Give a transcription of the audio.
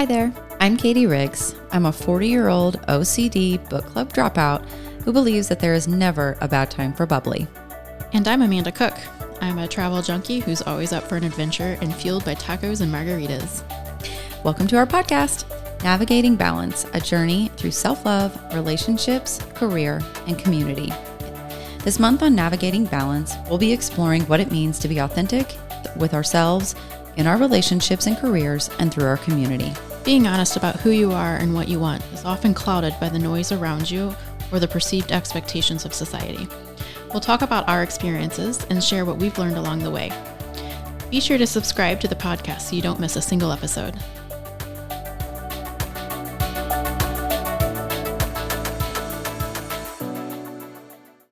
Hi there, I'm Katie Riggs. I'm a 40 year old OCD book club dropout who believes that there is never a bad time for bubbly. And I'm Amanda Cook. I'm a travel junkie who's always up for an adventure and fueled by tacos and margaritas. Welcome to our podcast, Navigating Balance, a journey through self love, relationships, career, and community. This month on Navigating Balance, we'll be exploring what it means to be authentic with ourselves, in our relationships and careers, and through our community. Being honest about who you are and what you want is often clouded by the noise around you or the perceived expectations of society. We'll talk about our experiences and share what we've learned along the way. Be sure to subscribe to the podcast so you don't miss a single episode.